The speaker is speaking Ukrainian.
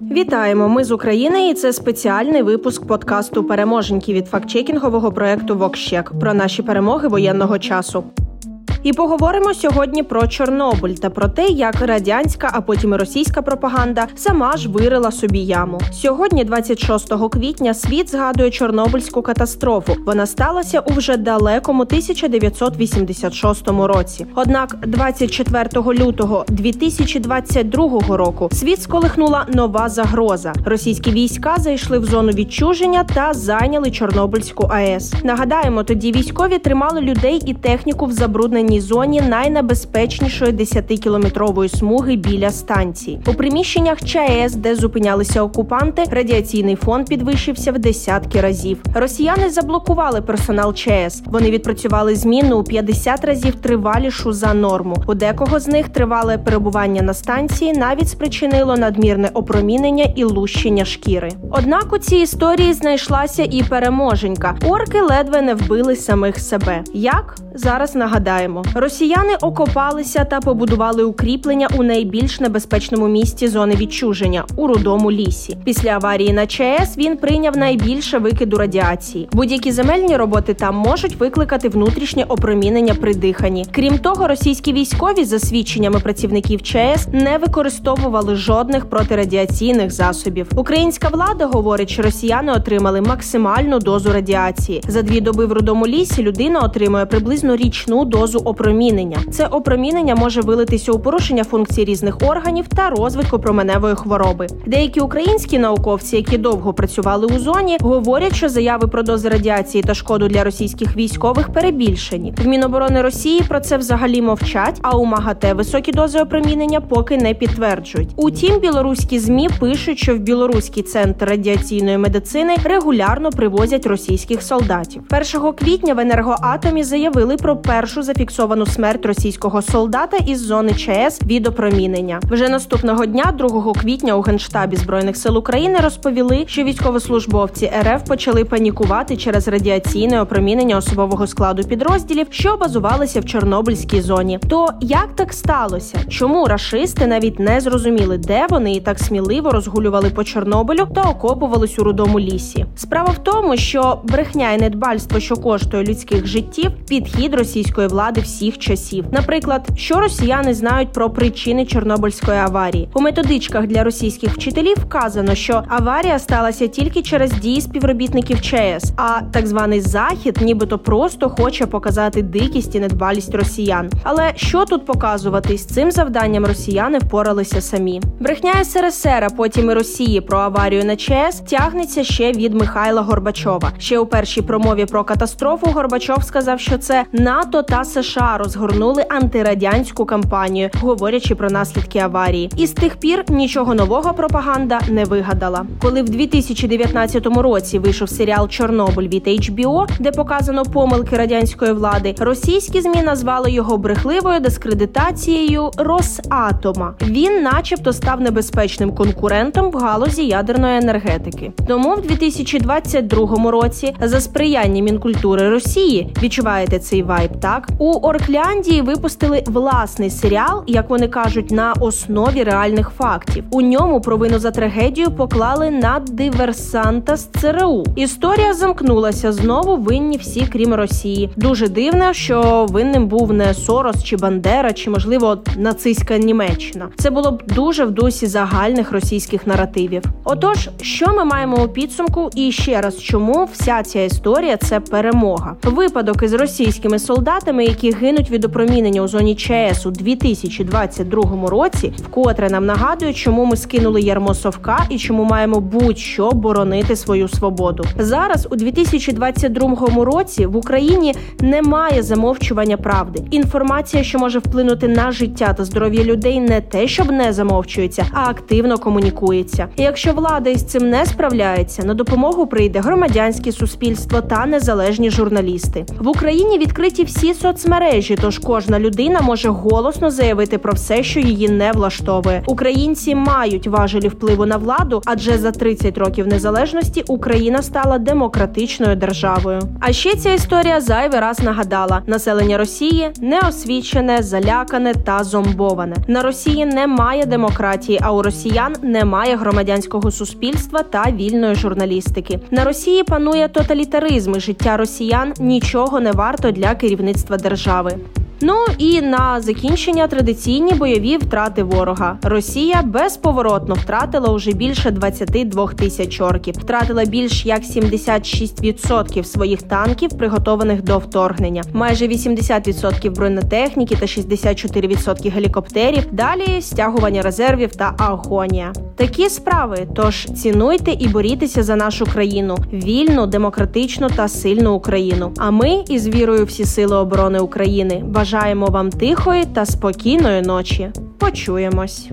Вітаємо! Ми з України, і це спеціальний випуск подкасту Переможеньки від фактчекінгового проекту Вокщек про наші перемоги воєнного часу. І поговоримо сьогодні про Чорнобиль та про те, як радянська, а потім російська пропаганда сама ж вирила собі яму. Сьогодні, 26 квітня, світ згадує Чорнобильську катастрофу. Вона сталася у вже далекому 1986 році. Однак, 24 лютого 2022 року світ сколихнула нова загроза. Російські війська зайшли в зону відчуження та зайняли Чорнобильську АЕС. Нагадаємо, тоді військові тримали людей і техніку в забрудненні природній зоні найнебезпечнішої 10-кілометрової смуги біля станції. У приміщеннях ЧАЕС, де зупинялися окупанти, радіаційний фон підвищився в десятки разів. Росіяни заблокували персонал ЧАЕС. Вони відпрацювали зміну у 50 разів тривалішу за норму. У декого з них тривале перебування на станції навіть спричинило надмірне опромінення і лущення шкіри. Однак у цій історії знайшлася і переможенька. Орки ледве не вбили самих себе. Як зараз нагадаємо знаємо. Росіяни окопалися та побудували укріплення у найбільш небезпечному місті зони відчуження у рудому лісі. Після аварії на ЧАЕС він прийняв найбільше викиду радіації. Будь-які земельні роботи там можуть викликати внутрішнє опромінення при диханні. Крім того, російські військові за свідченнями працівників ЧАЕС не використовували жодних протирадіаційних засобів. Українська влада говорить, що росіяни отримали максимальну дозу радіації. За дві доби в рудому лісі людина отримує приблизно річну дозу опромінення. Це опромінення може вилитися у порушення функцій різних органів та розвитку променевої хвороби. Деякі українські науковці, які довго працювали у зоні, говорять, що заяви про дози радіації та шкоду для російських військових перебільшені. В Міноборони Росії про це взагалі мовчать. А у МАГАТЕ високі дози опромінення поки не підтверджують. Утім, білоруські змі пишуть, що в білоруський центр радіаційної медицини регулярно привозять російських солдатів. 1 квітня в енергоатомі заявили про першу зафіксовану зафіксовану смерть російського солдата із зони ЧАЕС від опромінення. Вже наступного дня, 2 квітня, у генштабі збройних сил України розповіли, що військовослужбовці РФ почали панікувати через радіаційне опромінення особового складу підрозділів, що базувалися в Чорнобильській зоні. То як так сталося? Чому рашисти навіть не зрозуміли, де вони і так сміливо розгулювали по Чорнобилю та окопувались у рудому лісі? Справа в тому, що брехня і недбальство, що коштує людських життів, підхід російської влади всіх часів. Наприклад, що росіяни знають про причини Чорнобильської аварії у методичках для російських вчителів вказано, що аварія сталася тільки через дії співробітників ЧАЕС, а так званий захід, нібито просто хоче показати дикість і недбалість росіян. Але що тут показувати з цим завданням росіяни впоралися самі? Брехня СРСР, а потім і Росії про аварію на ЧАЕС тягнеться ще від Михайла Горбачова. Ще у першій промові про катастрофу Горбачов сказав, що це НАТО та США. США розгорнули антирадянську кампанію, говорячи про наслідки аварії. І з тих пір нічого нового пропаганда не вигадала. Коли в 2019 році вийшов серіал Чорнобиль від HBO, де показано помилки радянської влади, російські змі назвали його брехливою дискредитацією Росатома. Він, начебто, став небезпечним конкурентом в галузі ядерної енергетики. Тому в 2022 році за сприяння Мінкультури Росії відчуваєте цей вайб, так у Оркляндії випустили власний серіал, як вони кажуть, на основі реальних фактів. У ньому провину за трагедію поклали на диверсанта з ЦРУ. Історія замкнулася знову. Винні всі, крім Росії. Дуже дивно, що винним був не Сорос чи Бандера, чи можливо нацистська Німеччина. Це було б дуже в дусі загальних російських наративів. Отож, що ми маємо у підсумку, і ще раз, чому вся ця історія це перемога? Випадок із російськими солдатами, які гинуть від опромінення у зоні ЧАЕС у 2022 році, вкотре нам нагадують, чому ми скинули ярмо совка і чому маємо будь-що боронити свою свободу. Зараз у 2022 році в Україні немає замовчування правди. Інформація, що може вплинути на життя та здоров'я людей, не те, щоб не замовчується, а активно комунікується. І якщо влада із цим не справляється, на допомогу прийде громадянське суспільство та незалежні журналісти в Україні. Відкриті всі соцмережі, тож кожна людина може голосно заявити про все, що її не влаштовує. Українці мають важелі впливу на владу, адже за 30 років незалежності Україна стала демократичною державою. А ще ця історія зайвий раз нагадала: населення Росії неосвічене, залякане та зомбоване. На Росії немає демократії, а у росіян немає громадянського суспільства та вільної журналістики. На Росії панує тоталітаризм і життя росіян нічого не варто для керівництва держави. Ну і на закінчення традиційні бойові втрати ворога. Росія безповоротно втратила уже більше 22 тисяч орків. Втратила більш як 76% своїх танків, приготованих до вторгнення, майже 80% бронетехніки та 64% гелікоптерів. Далі стягування резервів та агонія. Такі справи. Тож цінуйте і борітеся за нашу країну, вільну, демократичну та сильну Україну. А ми із вірою всі сили оборони України бажаємо вам тихої та спокійної ночі. Почуємось.